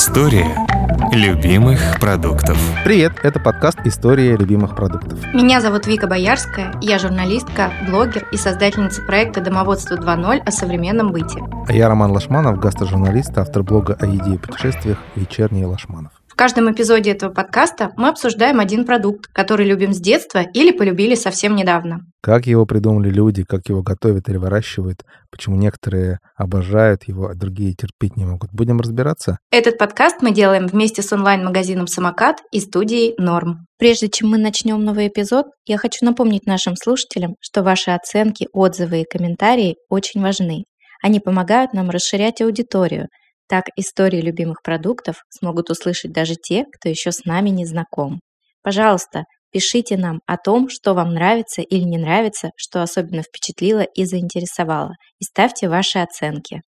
История любимых продуктов. Привет, это подкаст «История любимых продуктов». Меня зовут Вика Боярская, я журналистка, блогер и создательница проекта «Домоводство 2.0» о современном быте. А я Роман Лашманов, гастрожурналист, автор блога о еде и путешествиях «Вечерние Лашманов». В каждом эпизоде этого подкаста мы обсуждаем один продукт, который любим с детства или полюбили совсем недавно. Как его придумали люди, как его готовят или выращивают, почему некоторые обожают его, а другие терпеть не могут. Будем разбираться? Этот подкаст мы делаем вместе с онлайн-магазином «Самокат» и студией «Норм». Прежде чем мы начнем новый эпизод, я хочу напомнить нашим слушателям, что ваши оценки, отзывы и комментарии очень важны. Они помогают нам расширять аудиторию – так истории любимых продуктов смогут услышать даже те, кто еще с нами не знаком. Пожалуйста, пишите нам о том, что вам нравится или не нравится, что особенно впечатлило и заинтересовало, и ставьте ваши оценки.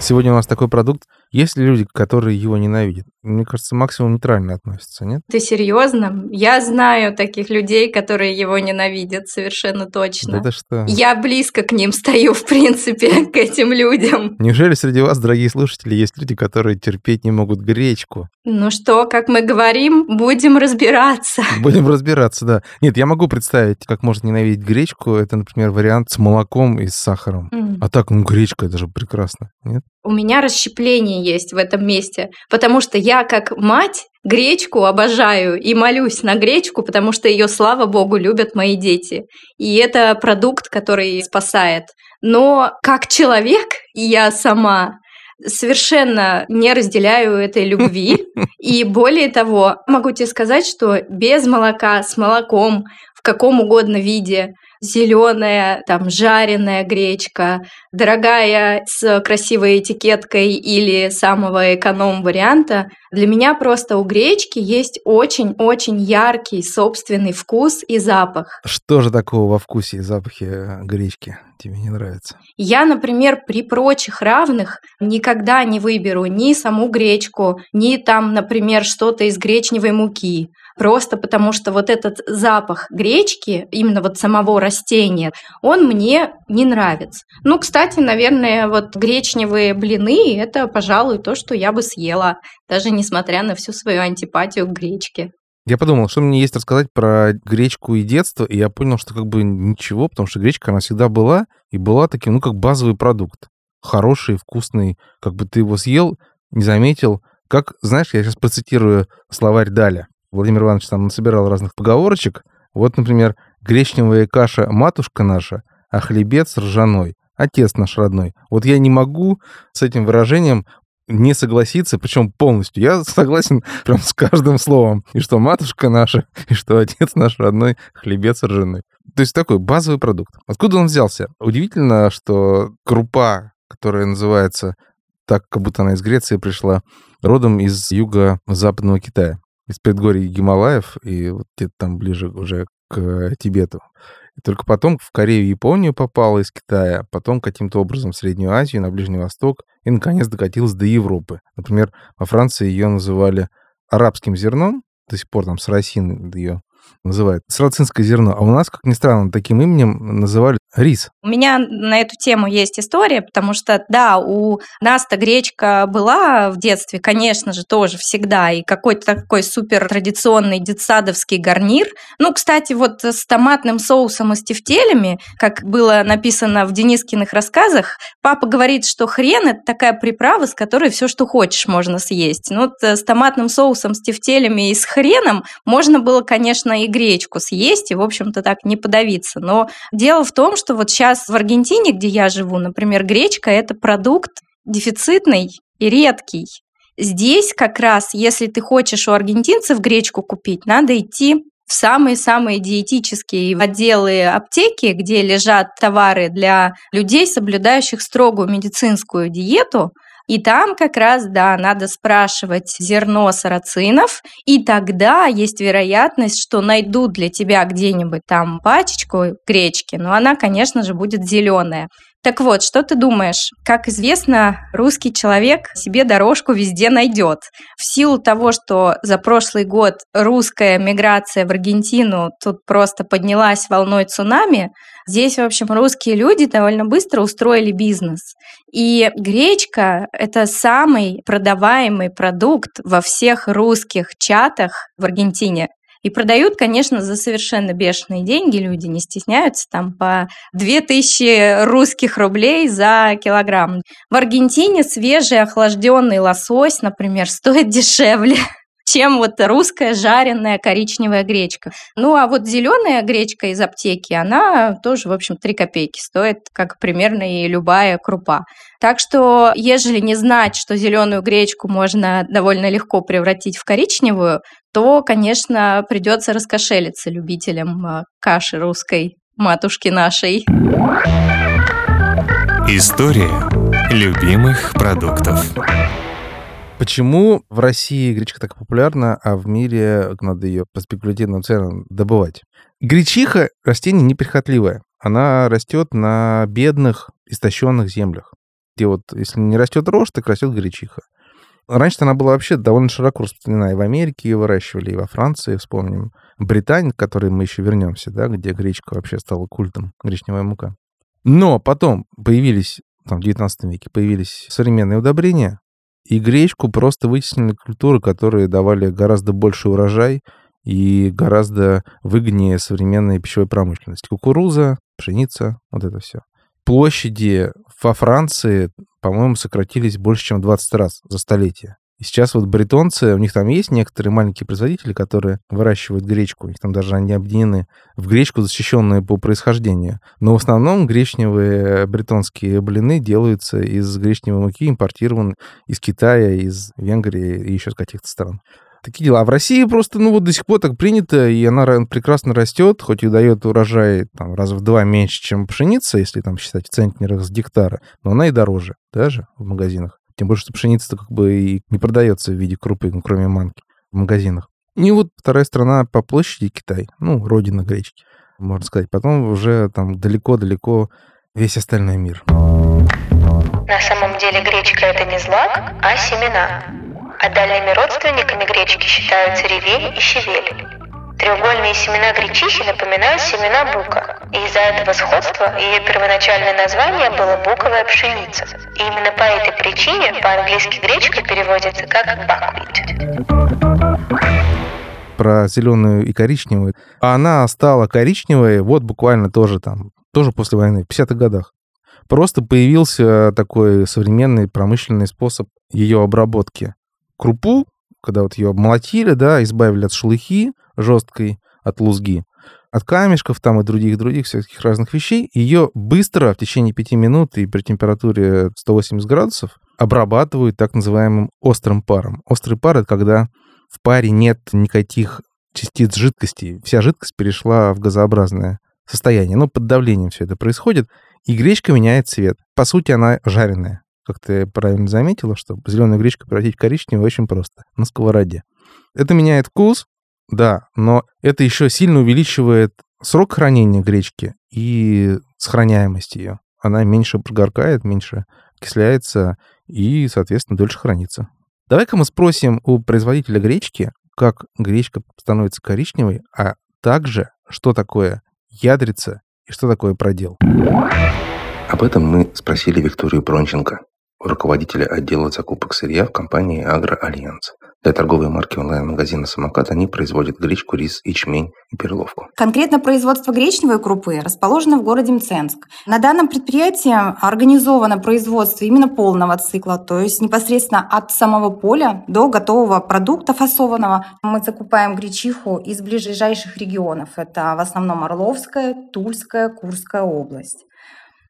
Сегодня у нас такой продукт. Есть ли люди, которые его ненавидят? Мне кажется, максимум нейтрально относятся, нет? Ты серьезно? Я знаю таких людей, которые его ненавидят, совершенно точно. Это что? Я близко к ним стою, в принципе, к этим людям. Неужели среди вас, дорогие слушатели, есть люди, которые терпеть не могут гречку? Ну что, как мы говорим, будем разбираться. Будем разбираться, да. Нет, я могу представить, как может ненавидеть гречку. Это, например, вариант с молоком и с сахаром. Mm. А так, ну, гречка, это же прекрасно, нет? У меня расщепление есть в этом месте, потому что я как мать гречку обожаю и молюсь на гречку, потому что ее, слава богу, любят мои дети. И это продукт, который спасает. Но как человек, я сама совершенно не разделяю этой любви. И более того, могу тебе сказать, что без молока, с молоком, в каком угодно виде, зеленая, там жареная гречка, дорогая с красивой этикеткой или самого эконом-варианта. Для меня просто у гречки есть очень-очень яркий собственный вкус и запах. Что же такого во вкусе и запахе э, гречки тебе не нравится? Я, например, при прочих равных никогда не выберу ни саму гречку, ни там, например, что-то из гречневой муки просто потому что вот этот запах гречки, именно вот самого растения, он мне не нравится. Ну, кстати, наверное, вот гречневые блины – это, пожалуй, то, что я бы съела, даже несмотря на всю свою антипатию к гречке. Я подумал, что мне есть рассказать про гречку и детство, и я понял, что как бы ничего, потому что гречка, она всегда была, и была таким, ну, как базовый продукт. Хороший, вкусный, как бы ты его съел, не заметил. Как, знаешь, я сейчас процитирую словарь Даля. Владимир Иванович там насобирал разных поговорочек. Вот, например, гречневая каша матушка наша, а хлебец ржаной, отец наш родной. Вот я не могу с этим выражением не согласиться, причем полностью. Я согласен прям с каждым словом. И что матушка наша, и что отец наш родной, хлебец ржаной. То есть такой базовый продукт. Откуда он взялся? Удивительно, что крупа, которая называется так, как будто она из Греции пришла, родом из юго-западного Китая из предгорий Гималаев и вот где-то там ближе уже к Тибету. И только потом в Корею и Японию попала из Китая, потом каким-то образом в Среднюю Азию, на Ближний Восток, и, наконец, докатилась до Европы. Например, во Франции ее называли арабским зерном, до сих пор там сарасин ее называют. Сарацинское зерно. А у нас, как ни странно, таким именем называли рис. У меня на эту тему есть история, потому что, да, у нас-то гречка была в детстве, конечно же, тоже всегда, и какой-то такой супер традиционный детсадовский гарнир. Ну, кстати, вот с томатным соусом и с тефтелями, как было написано в Денискиных рассказах, папа говорит, что хрен – это такая приправа, с которой все, что хочешь, можно съесть. Ну, вот э, с томатным соусом, с тефтелями и с хреном можно было, конечно, и гречку съесть, и, в общем-то, так не подавиться. Но дело в том, что вот сейчас в Аргентине, где я живу, например, гречка – это продукт дефицитный и редкий. Здесь как раз, если ты хочешь у аргентинцев гречку купить, надо идти в самые-самые диетические отделы аптеки, где лежат товары для людей, соблюдающих строгую медицинскую диету – и там как раз, да, надо спрашивать зерно сарацинов, и тогда есть вероятность, что найдут для тебя где-нибудь там пачечку гречки, но она, конечно же, будет зеленая. Так вот, что ты думаешь? Как известно, русский человек себе дорожку везде найдет. В силу того, что за прошлый год русская миграция в Аргентину тут просто поднялась волной цунами, здесь, в общем, русские люди довольно быстро устроили бизнес. И гречка – это самый продаваемый продукт во всех русских чатах в Аргентине. И продают, конечно, за совершенно бешеные деньги. Люди не стесняются, там по 2000 русских рублей за килограмм. В Аргентине свежий охлажденный лосось, например, стоит дешевле чем вот русская жареная коричневая гречка. Ну, а вот зеленая гречка из аптеки, она тоже, в общем, 3 копейки стоит, как примерно и любая крупа. Так что, ежели не знать, что зеленую гречку можно довольно легко превратить в коричневую, то, конечно, придется раскошелиться любителям а, каши русской, матушки нашей. История любимых продуктов. Почему в России гречка так популярна, а в мире надо ее по спекулятивным ценам добывать? Гречиха – растение неприхотливое. Она растет на бедных, истощенных землях, где вот, если не растет рожь, так растет гречиха. Раньше она была вообще довольно широко распространена. И в Америке ее выращивали, и во Франции, вспомним. Британия, к которой мы еще вернемся, да, где гречка вообще стала культом, гречневая мука. Но потом появились, там, в 19 веке появились современные удобрения, и гречку просто вытеснили культуры, которые давали гораздо больше урожай и гораздо выгоднее современной пищевой промышленности. Кукуруза, пшеница, вот это все. Площади во Франции, по-моему, сократились больше, чем 20 раз за столетие. Сейчас вот бретонцы, у них там есть некоторые маленькие производители, которые выращивают гречку. У них там даже они объединены в гречку, защищенную по происхождению. Но в основном гречневые бретонские блины делаются из гречневой муки, импортированы из Китая, из Венгрии и еще с каких-то стран. Такие дела. А в России просто, ну вот до сих пор так принято, и она прекрасно растет, хоть и дает урожай там раза в два меньше, чем пшеница, если там считать в центнерах с гектара, но она и дороже даже в магазинах. Тем более, что пшеница-то как бы и не продается в виде крупы, ну, кроме манки, в магазинах. И вот вторая страна по площади Китай, ну, родина гречки, можно сказать. Потом уже там далеко-далеко весь остальной мир. На самом деле гречка это не злак, а семена. А дальними родственниками гречки считаются ревень и щавель. Треугольные семена гречихи напоминают семена бука, и из-за этого сходства ее первоначальное название было буковая пшеница. И именно по этой причине по-английски гречка переводится как buckwheat. Про зеленую и коричневую. А она стала коричневой вот буквально тоже там, тоже после войны, в 50-х годах. Просто появился такой современный промышленный способ ее обработки. Крупу, когда вот ее обмолотили, да, избавили от шелухи, жесткой от лузги, от камешков там и других-других всяких разных вещей, ее быстро в течение 5 минут и при температуре 180 градусов обрабатывают так называемым острым паром. Острый пар — это когда в паре нет никаких частиц жидкости, вся жидкость перешла в газообразное состояние. Но под давлением все это происходит, и гречка меняет цвет. По сути, она жареная. Как ты правильно заметила, что зеленую гречку превратить в коричневую очень просто, на сковороде. Это меняет вкус, да, но это еще сильно увеличивает срок хранения гречки и сохраняемость ее. Она меньше прогоркает, меньше окисляется и, соответственно, дольше хранится. Давай-ка мы спросим у производителя гречки, как гречка становится коричневой, а также, что такое ядрица и что такое продел. Об этом мы спросили Викторию Бронченко, руководителя отдела закупок сырья в компании «Агроальянс». Для торговой марки онлайн-магазина «Самокат» они производят гречку, рис, ячмень и перловку. Конкретно производство гречневой крупы расположено в городе Мценск. На данном предприятии организовано производство именно полного цикла, то есть непосредственно от самого поля до готового продукта фасованного. Мы закупаем гречиху из ближайших регионов. Это в основном Орловская, Тульская, Курская область.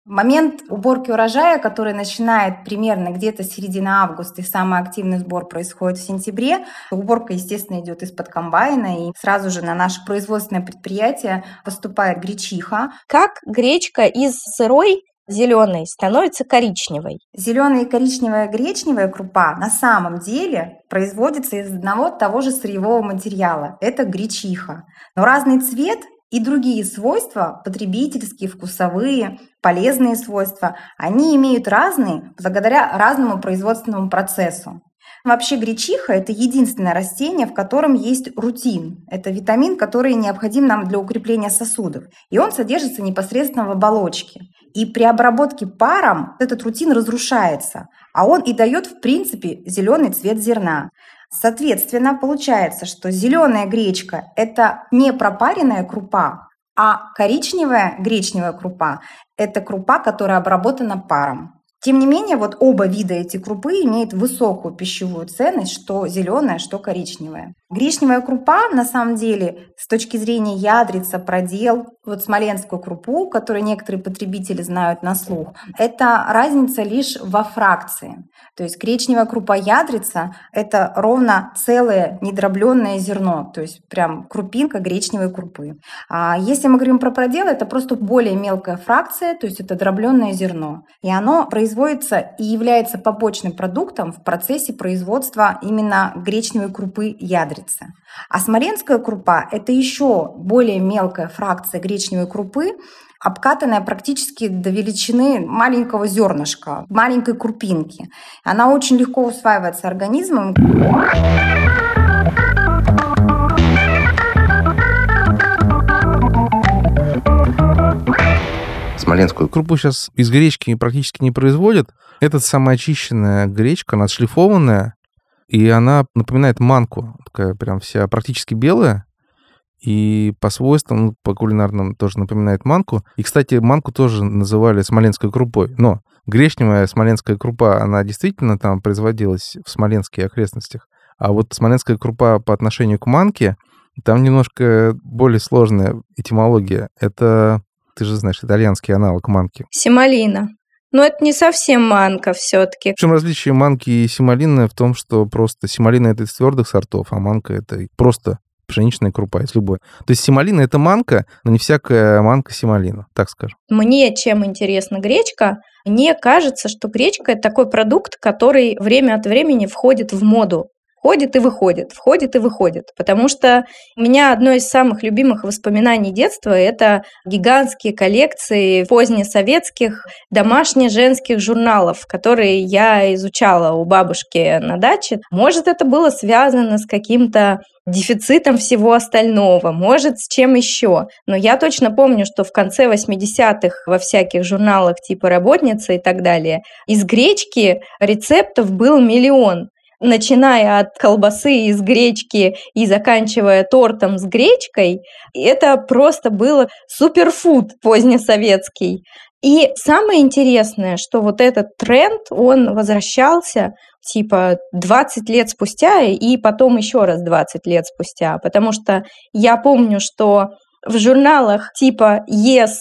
Момент уборки урожая, который начинает примерно где-то с середины августа, и самый активный сбор происходит в сентябре. Уборка, естественно, идет из-под комбайна, и сразу же на наше производственное предприятие поступает гречиха. Как гречка из сырой зеленой становится коричневой. Зеленая и коричневая гречневая крупа на самом деле производится из одного того же сырьевого материала. Это гречиха. Но разный цвет и другие свойства, потребительские, вкусовые, полезные свойства, они имеют разные благодаря разному производственному процессу. Вообще гречиха – это единственное растение, в котором есть рутин. Это витамин, который необходим нам для укрепления сосудов. И он содержится непосредственно в оболочке. И при обработке паром этот рутин разрушается, а он и дает, в принципе, зеленый цвет зерна. Соответственно, получается, что зеленая гречка – это не пропаренная крупа, а коричневая гречневая крупа – это крупа, которая обработана паром. Тем не менее, вот оба вида эти крупы имеют высокую пищевую ценность, что зеленая, что коричневая. Гречневая крупа, на самом деле, с точки зрения ядрица, продел, вот смоленскую крупу, которую некоторые потребители знают на слух, это разница лишь во фракции. То есть гречневая крупа ядрица – это ровно целое недробленное зерно, то есть прям крупинка гречневой крупы. А если мы говорим про продел, это просто более мелкая фракция, то есть это дробленное зерно. И оно производится и является побочным продуктом в процессе производства именно гречневой крупы ядрицы. А смоленская крупа – это еще более мелкая фракция гречневой крупы, обкатанная практически до величины маленького зернышка, маленькой крупинки. Она очень легко усваивается организмом. Смоленскую Крупу сейчас из гречки практически не производят. Это самоочищенная гречка, она шлифованная, и она напоминает манку, такая прям вся практически белая, и по свойствам, ну, по кулинарным тоже напоминает манку. И, кстати, манку тоже называли смоленской крупой. Но гречневая смоленская крупа, она действительно там производилась в Смоленске и окрестностях. А вот смоленская крупа по отношению к манке, там немножко более сложная этимология. Это, ты же знаешь, итальянский аналог манки. Семалина. Но это не совсем манка все-таки. В чем различие манки и семалины в том, что просто семалина это из твердых сортов, а манка это просто пшеничная крупа, из любой. То есть семалина это манка, но не всякая манка семалина, так скажем. Мне чем интересна гречка, мне кажется, что гречка это такой продукт, который время от времени входит в моду. Входит и выходит, входит и выходит. Потому что у меня одно из самых любимых воспоминаний детства – это гигантские коллекции позднесоветских домашних женских журналов, которые я изучала у бабушки на даче. Может, это было связано с каким-то дефицитом всего остального, может, с чем еще. Но я точно помню, что в конце 80-х во всяких журналах типа «Работница» и так далее из гречки рецептов был миллион начиная от колбасы из гречки и заканчивая тортом с гречкой, это просто было суперфуд позднесоветский. И самое интересное, что вот этот тренд, он возвращался типа 20 лет спустя и потом еще раз 20 лет спустя, потому что я помню, что в журналах типа Yes,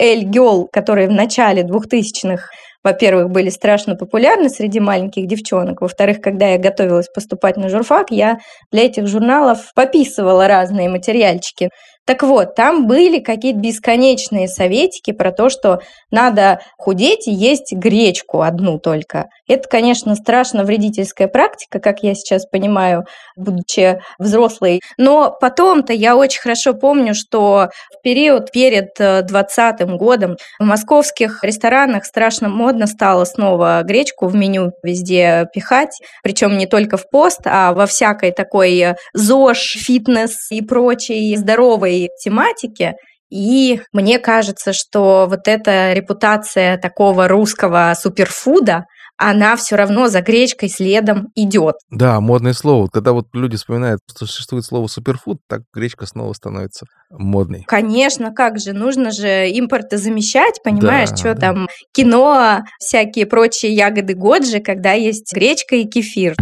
El Girl, которые в начале 2000-х во-первых, были страшно популярны среди маленьких девчонок. Во-вторых, когда я готовилась поступать на журфак, я для этих журналов пописывала разные материальчики. Так вот, там были какие-то бесконечные советики про то, что надо худеть и есть гречку одну только. Это, конечно, страшно вредительская практика, как я сейчас понимаю, будучи взрослой. Но потом-то я очень хорошо помню, что в период перед 20 э, годом в московских ресторанах страшно модно стало снова гречку в меню везде пихать, причем не только в пост, а во всякой такой ЗОЖ, фитнес и прочей здоровой этой тематике. И мне кажется, что вот эта репутация такого русского суперфуда, она все равно за гречкой следом идет. Да, модное слово. Когда вот люди вспоминают, что существует слово суперфуд, так гречка снова становится модной. Конечно, как же, нужно же импорты замещать, понимаешь, Да, что да. там кино, всякие прочие ягоды годжи, когда есть гречка и кефир.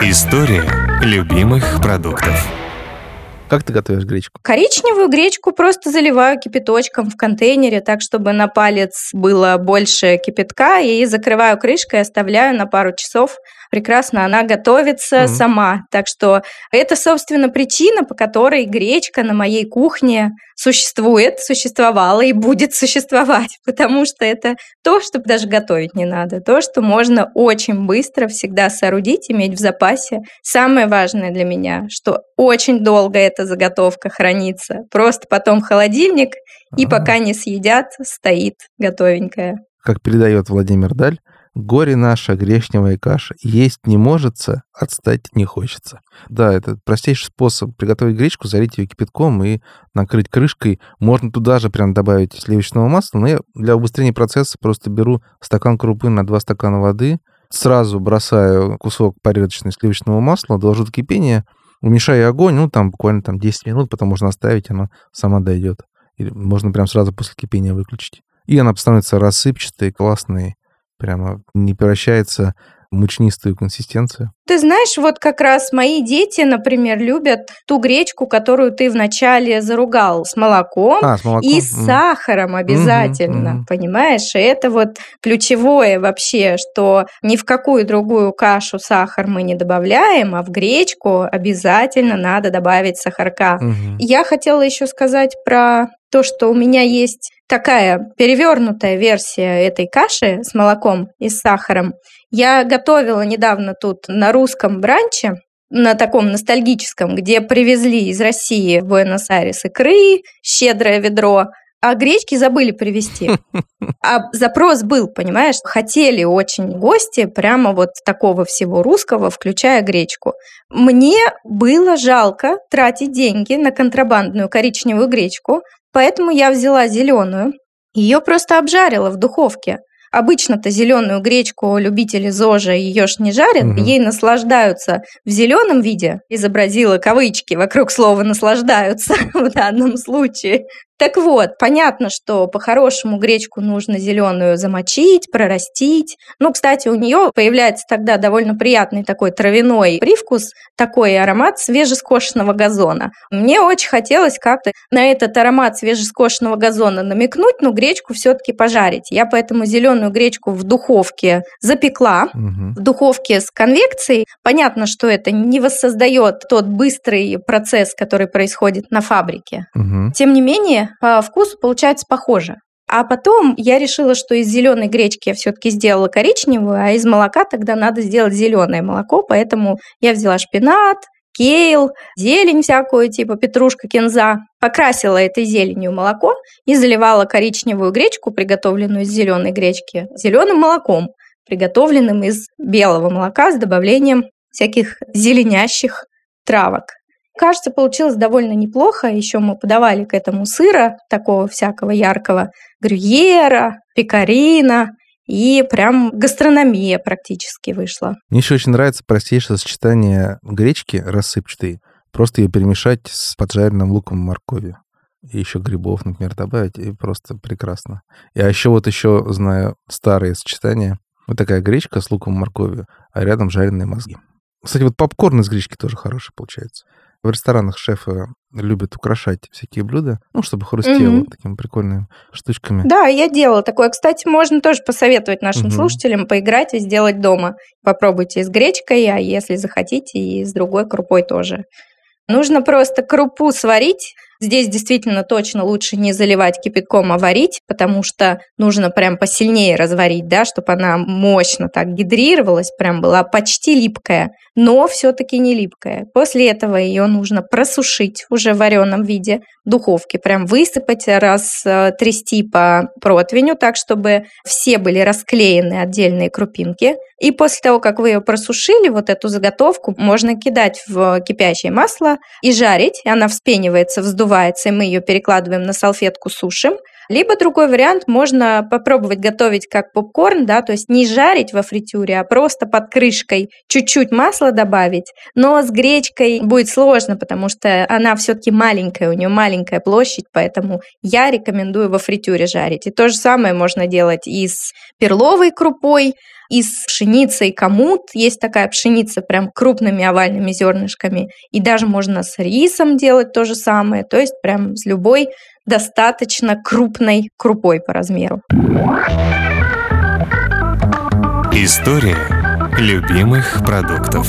История любимых продуктов. Как ты готовишь гречку? Коричневую гречку просто заливаю кипяточком в контейнере, так чтобы на палец было больше кипятка, и закрываю крышкой, оставляю на пару часов прекрасно она готовится Мгм. сама. Так что это, собственно, причина, по которой гречка на моей кухне существует, существовала и будет существовать. Потому что это то, что даже готовить не надо. То, что можно очень быстро всегда соорудить, иметь в запасе. Самое важное для меня, что очень долго эта заготовка хранится. Просто потом холодильник, и А. пока не съедят, стоит готовенькая. Как передает Владимир Даль, горе наша грешневая каша. Есть не можется, отстать не хочется. Да, это простейший способ приготовить гречку, залить ее кипятком и накрыть крышкой. Можно туда же прям добавить сливочного масла, но я для убыстрения процесса просто беру стакан крупы на 2 стакана воды, сразу бросаю кусок порядочного сливочного масла, доложу до кипения, уменьшаю огонь, ну, там буквально там 10 минут, потом можно оставить, она сама дойдет. Или можно прям сразу после кипения выключить. И она становится рассыпчатой, классной, прямо не превращается в мучнистую консистенцию. Ты знаешь, вот как раз мои дети, например, любят ту гречку, которую ты вначале заругал с молоком. А, с молоком? И с М. сахаром обязательно, мгм. понимаешь? И это вот ключевое вообще, что ни в какую другую кашу сахар мы не добавляем, а в гречку обязательно надо добавить сахарка. Мгм. Я хотела еще сказать про то, что у меня есть такая перевернутая версия этой каши с молоком и с сахаром. Я готовила недавно тут на русском бранче, на таком ностальгическом, где привезли из России в Буэнос-Айрес икры, щедрое ведро, а гречки забыли привезти. А запрос был, понимаешь? Хотели очень гости прямо вот такого всего русского, включая гречку. Мне было жалко тратить деньги на контрабандную коричневую гречку, поэтому я взяла зеленую. Ее просто обжарила в духовке. Обычно-то зеленую гречку любители ЗОЖа ее ж не жарят, Мгм. ей наслаждаются в зеленом виде. Изобразила кавычки вокруг слова наслаждаются в данном случае. Так вот, понятно, что по-хорошему гречку нужно зеленую замочить, прорастить. Ну, кстати, у нее появляется тогда довольно приятный такой травяной привкус, такой аромат свежескошенного газона. Мне очень хотелось как-то на этот аромат свежескошенного газона намекнуть, но гречку все-таки пожарить. Я поэтому зеленую гречку в духовке запекла, Мгм. в духовке с конвекцией. Понятно, что это не воссоздает тот быстрый процесс, который происходит на фабрике. Мгм. Тем не менее, по вкусу получается похоже. А потом я решила, что из зеленой гречки я все-таки сделала коричневую, а из молока тогда надо сделать зеленое молоко, поэтому я взяла шпинат, кейл, зелень всякую, типа петрушка, кинза, покрасила этой зеленью молоко и заливала коричневую гречку, приготовленную из зеленой гречки, зеленым молоком, приготовленным из белого молока с добавлением всяких зеленящих травок. Кажется, получилось довольно неплохо. Еще мы подавали к этому сыра, такого всякого яркого, грюйера, пекарина, и прям гастрономия практически вышла. Мне еще очень нравится простейшее сочетание гречки рассыпчатой, просто ее перемешать с поджаренным луком и морковью. И еще грибов, например, добавить, и просто прекрасно. А еще вот еще знаю старые сочетания. Вот такая гречка с луком и морковью, а рядом жареные мозги. Кстати, вот попкорн из гречки тоже хороший получается. В ресторанах шефы любят украшать всякие блюда, ну, чтобы хрустело Мгм. такими прикольными штучками. Да, я делала такое. Кстати, можно тоже посоветовать нашим Мгм. слушателям поиграть и сделать дома. Попробуйте с гречкой, а если захотите, и с другой крупой тоже. Нужно просто крупу сварить. Здесь действительно точно лучше не заливать кипятком, а варить, потому что нужно прям посильнее разварить, да, чтобы она мощно так гидрировалась, прям была почти липкая, но все-таки не липкая. После этого ее нужно просушить уже в вареном виде в духовке, прям высыпать, раз э, трясти по противню так, чтобы все были расклеены отдельные крупинки. И после того, как вы ее просушили, вот эту заготовку можно кидать в кипящее масло и жарить. Она вспенивается, вздувается, и мы ее перекладываем на салфетку, сушим. Либо другой вариант, можно попробовать готовить как попкорн, да, то есть не жарить во фритюре, а просто под крышкой чуть-чуть масла добавить. Но с гречкой будет сложно, потому что она все-таки маленькая, у нее маленькая площадь, поэтому я рекомендую во фритюре жарить. И то же самое можно делать и с перловой крупой, и с пшеницей комут. Есть такая пшеница прям крупными овальными зернышками. И даже можно с рисом делать то же самое. То есть прям с любой достаточно крупной крупой по размеру. История любимых продуктов.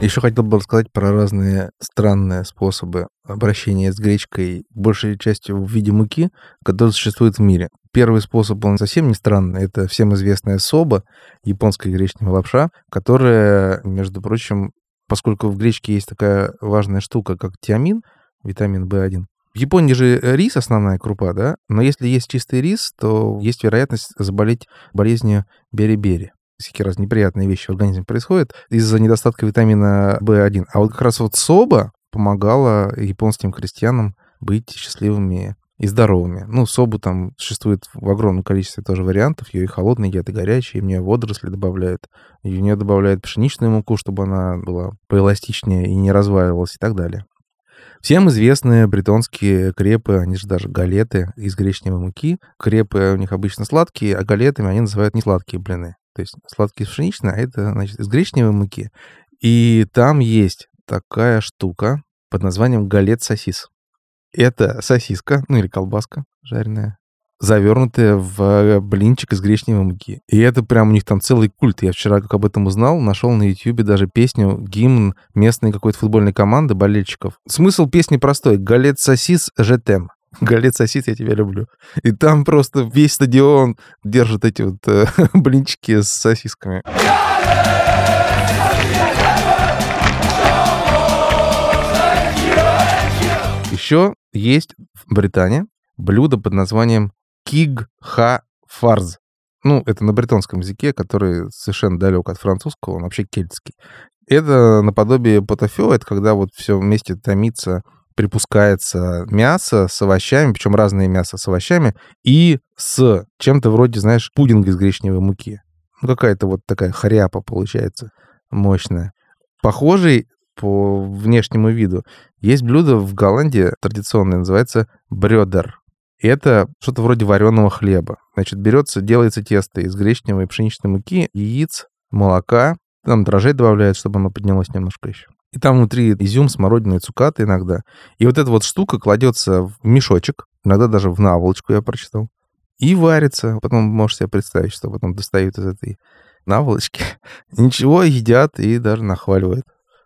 Еще хотел бы рассказать про разные странные способы обращения с гречкой, большей частью в виде муки, которые существуют в мире. Первый способ, он совсем не странный. Это всем известная соба, японская гречневая лапша, которая, между прочим, поскольку в гречке есть такая важная штука, как тиамин, витамин В1, в Японии же рис основная крупа, да? Но если есть чистый рис, то есть вероятность заболеть болезнью бери-бери всякие раз неприятные вещи в организме происходят из-за недостатка витамина В1. А вот как раз вот соба помогала японским крестьянам быть счастливыми и здоровыми. Ну, собу там существует в огромном количестве тоже вариантов. Ее и холодные едят, и горячие, и мне водоросли добавляют. И в нее добавляют пшеничную муку, чтобы она была поэластичнее и не разваливалась и так далее. Всем известные бретонские крепы, они же даже галеты из гречневой муки. Крепы у них обычно сладкие, а галетами они называют несладкие блины. То есть сладкий пшеничный, а это, значит, из гречневой муки. И там есть такая штука под названием галет-сосис. Это сосиска, ну или колбаска жареная, завернутая в блинчик из гречневой муки. И это прям у них там целый культ. Я вчера, как об этом узнал, нашел на YouTube даже песню, гимн местной какой-то футбольной команды болельщиков. Смысл песни простой. Галет-сосис жетем. Галет сосис, я тебя люблю. И там просто весь стадион держит эти вот э, блинчики с сосисками. Еще есть в Британии блюдо под названием киг-ха фарз. Ну, это на британском языке, который совершенно далек от французского, он вообще кельтский. Это наподобие потофе, это когда вот все вместе томится припускается мясо с овощами, причем разные мясо с овощами, и с чем-то вроде, знаешь, пудинга из гречневой муки. Ну, какая-то вот такая хряпа получается мощная. Похожий по внешнему виду есть блюдо в Голландии традиционное, называется брёдер. Это что-то вроде вареного хлеба. Значит, берется, делается тесто из гречневой и пшеничной муки, яиц, молока, там дрожжей добавляют, чтобы оно поднялось немножко еще. И там внутри изюм, смородина и цукаты иногда. И вот эта вот штука кладется в мешочек, иногда даже в наволочку, я прочитал, и варится. Потом можешь себе представить, что потом достают из этой наволочки. Ничего, едят и даже нахваливают.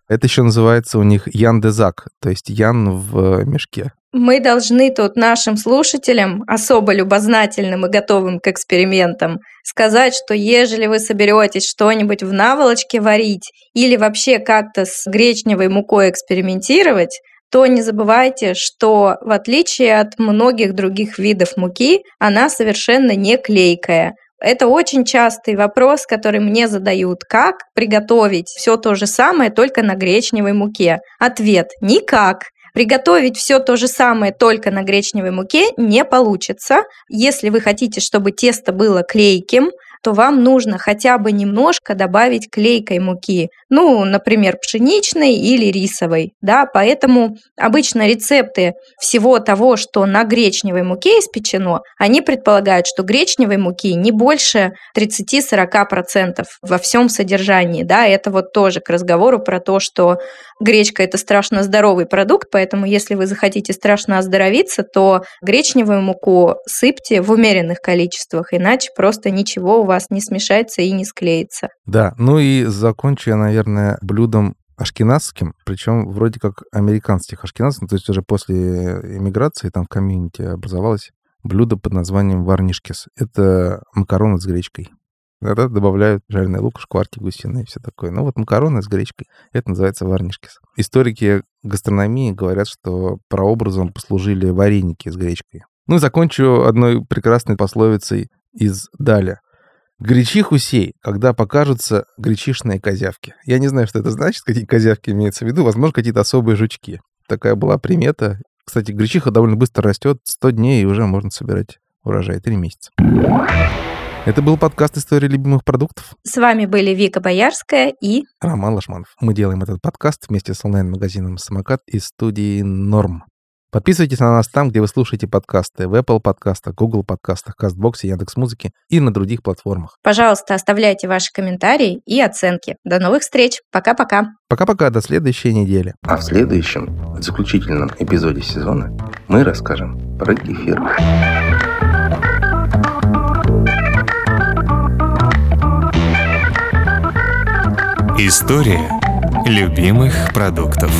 Это еще называется у них ян-дезак, то есть ян в мешке. Мы должны тут нашим слушателям, особо любознательным и готовым к экспериментам, сказать, что ежели вы соберетесь что-нибудь в наволочке варить или вообще как-то с гречневой мукой экспериментировать, то не забывайте, что в отличие от многих других видов муки, она совершенно не клейкая. Это очень частый вопрос, который мне задают. Как приготовить все то же самое, только на гречневой муке? Ответ – никак. Приготовить все то же самое только на гречневой муке не получится. Если вы хотите, чтобы тесто было клейким, то вам нужно хотя бы немножко добавить клейкой муки, ну, например, пшеничной или рисовой, да, поэтому обычно рецепты всего того, что на гречневой муке испечено, они предполагают, что гречневой муки не больше 30-40% во всем содержании, да, это вот тоже к разговору про то, что гречка – это страшно здоровый продукт, поэтому если вы захотите страшно оздоровиться, то гречневую муку сыпьте в умеренных количествах, иначе просто ничего у вас не смешается и не склеится. Да, ну и закончу я, наверное, блюдом ашкеназским, причем вроде как американских ашкеназов, ну, то есть уже после иммиграции там в комьюнити образовалось блюдо под названием варнишкис. Это макароны с гречкой. Иногда добавляют жареный лук, шкварки гусиные и все такое. Ну вот макароны с гречкой, это называется варнишкис. Историки гастрономии говорят, что прообразом послужили вареники с гречкой. Ну и закончу одной прекрасной пословицей из Даля. Гречиху сей, когда покажутся гречишные козявки. Я не знаю, что это значит, какие козявки имеются в виду. Возможно, какие-то особые жучки. Такая была примета. Кстати, гречиха довольно быстро растет. 100 дней и уже можно собирать урожай. Три месяца. Это был подкаст «История любимых продуктов». С вами были Вика Боярская и... Роман Лашманов. Мы делаем этот подкаст вместе с онлайн-магазином «Самокат» из студии «Норм». Подписывайтесь на нас там, где вы слушаете подкасты. В Apple подкастах, Google подкастах, CastBox, Яндекс.Музыке и на других платформах. Пожалуйста, оставляйте ваши комментарии и оценки. До новых встреч. Пока-пока. Пока-пока, до следующей недели. А в следующем, заключительном эпизоде сезона мы расскажем про кефир. История любимых продуктов.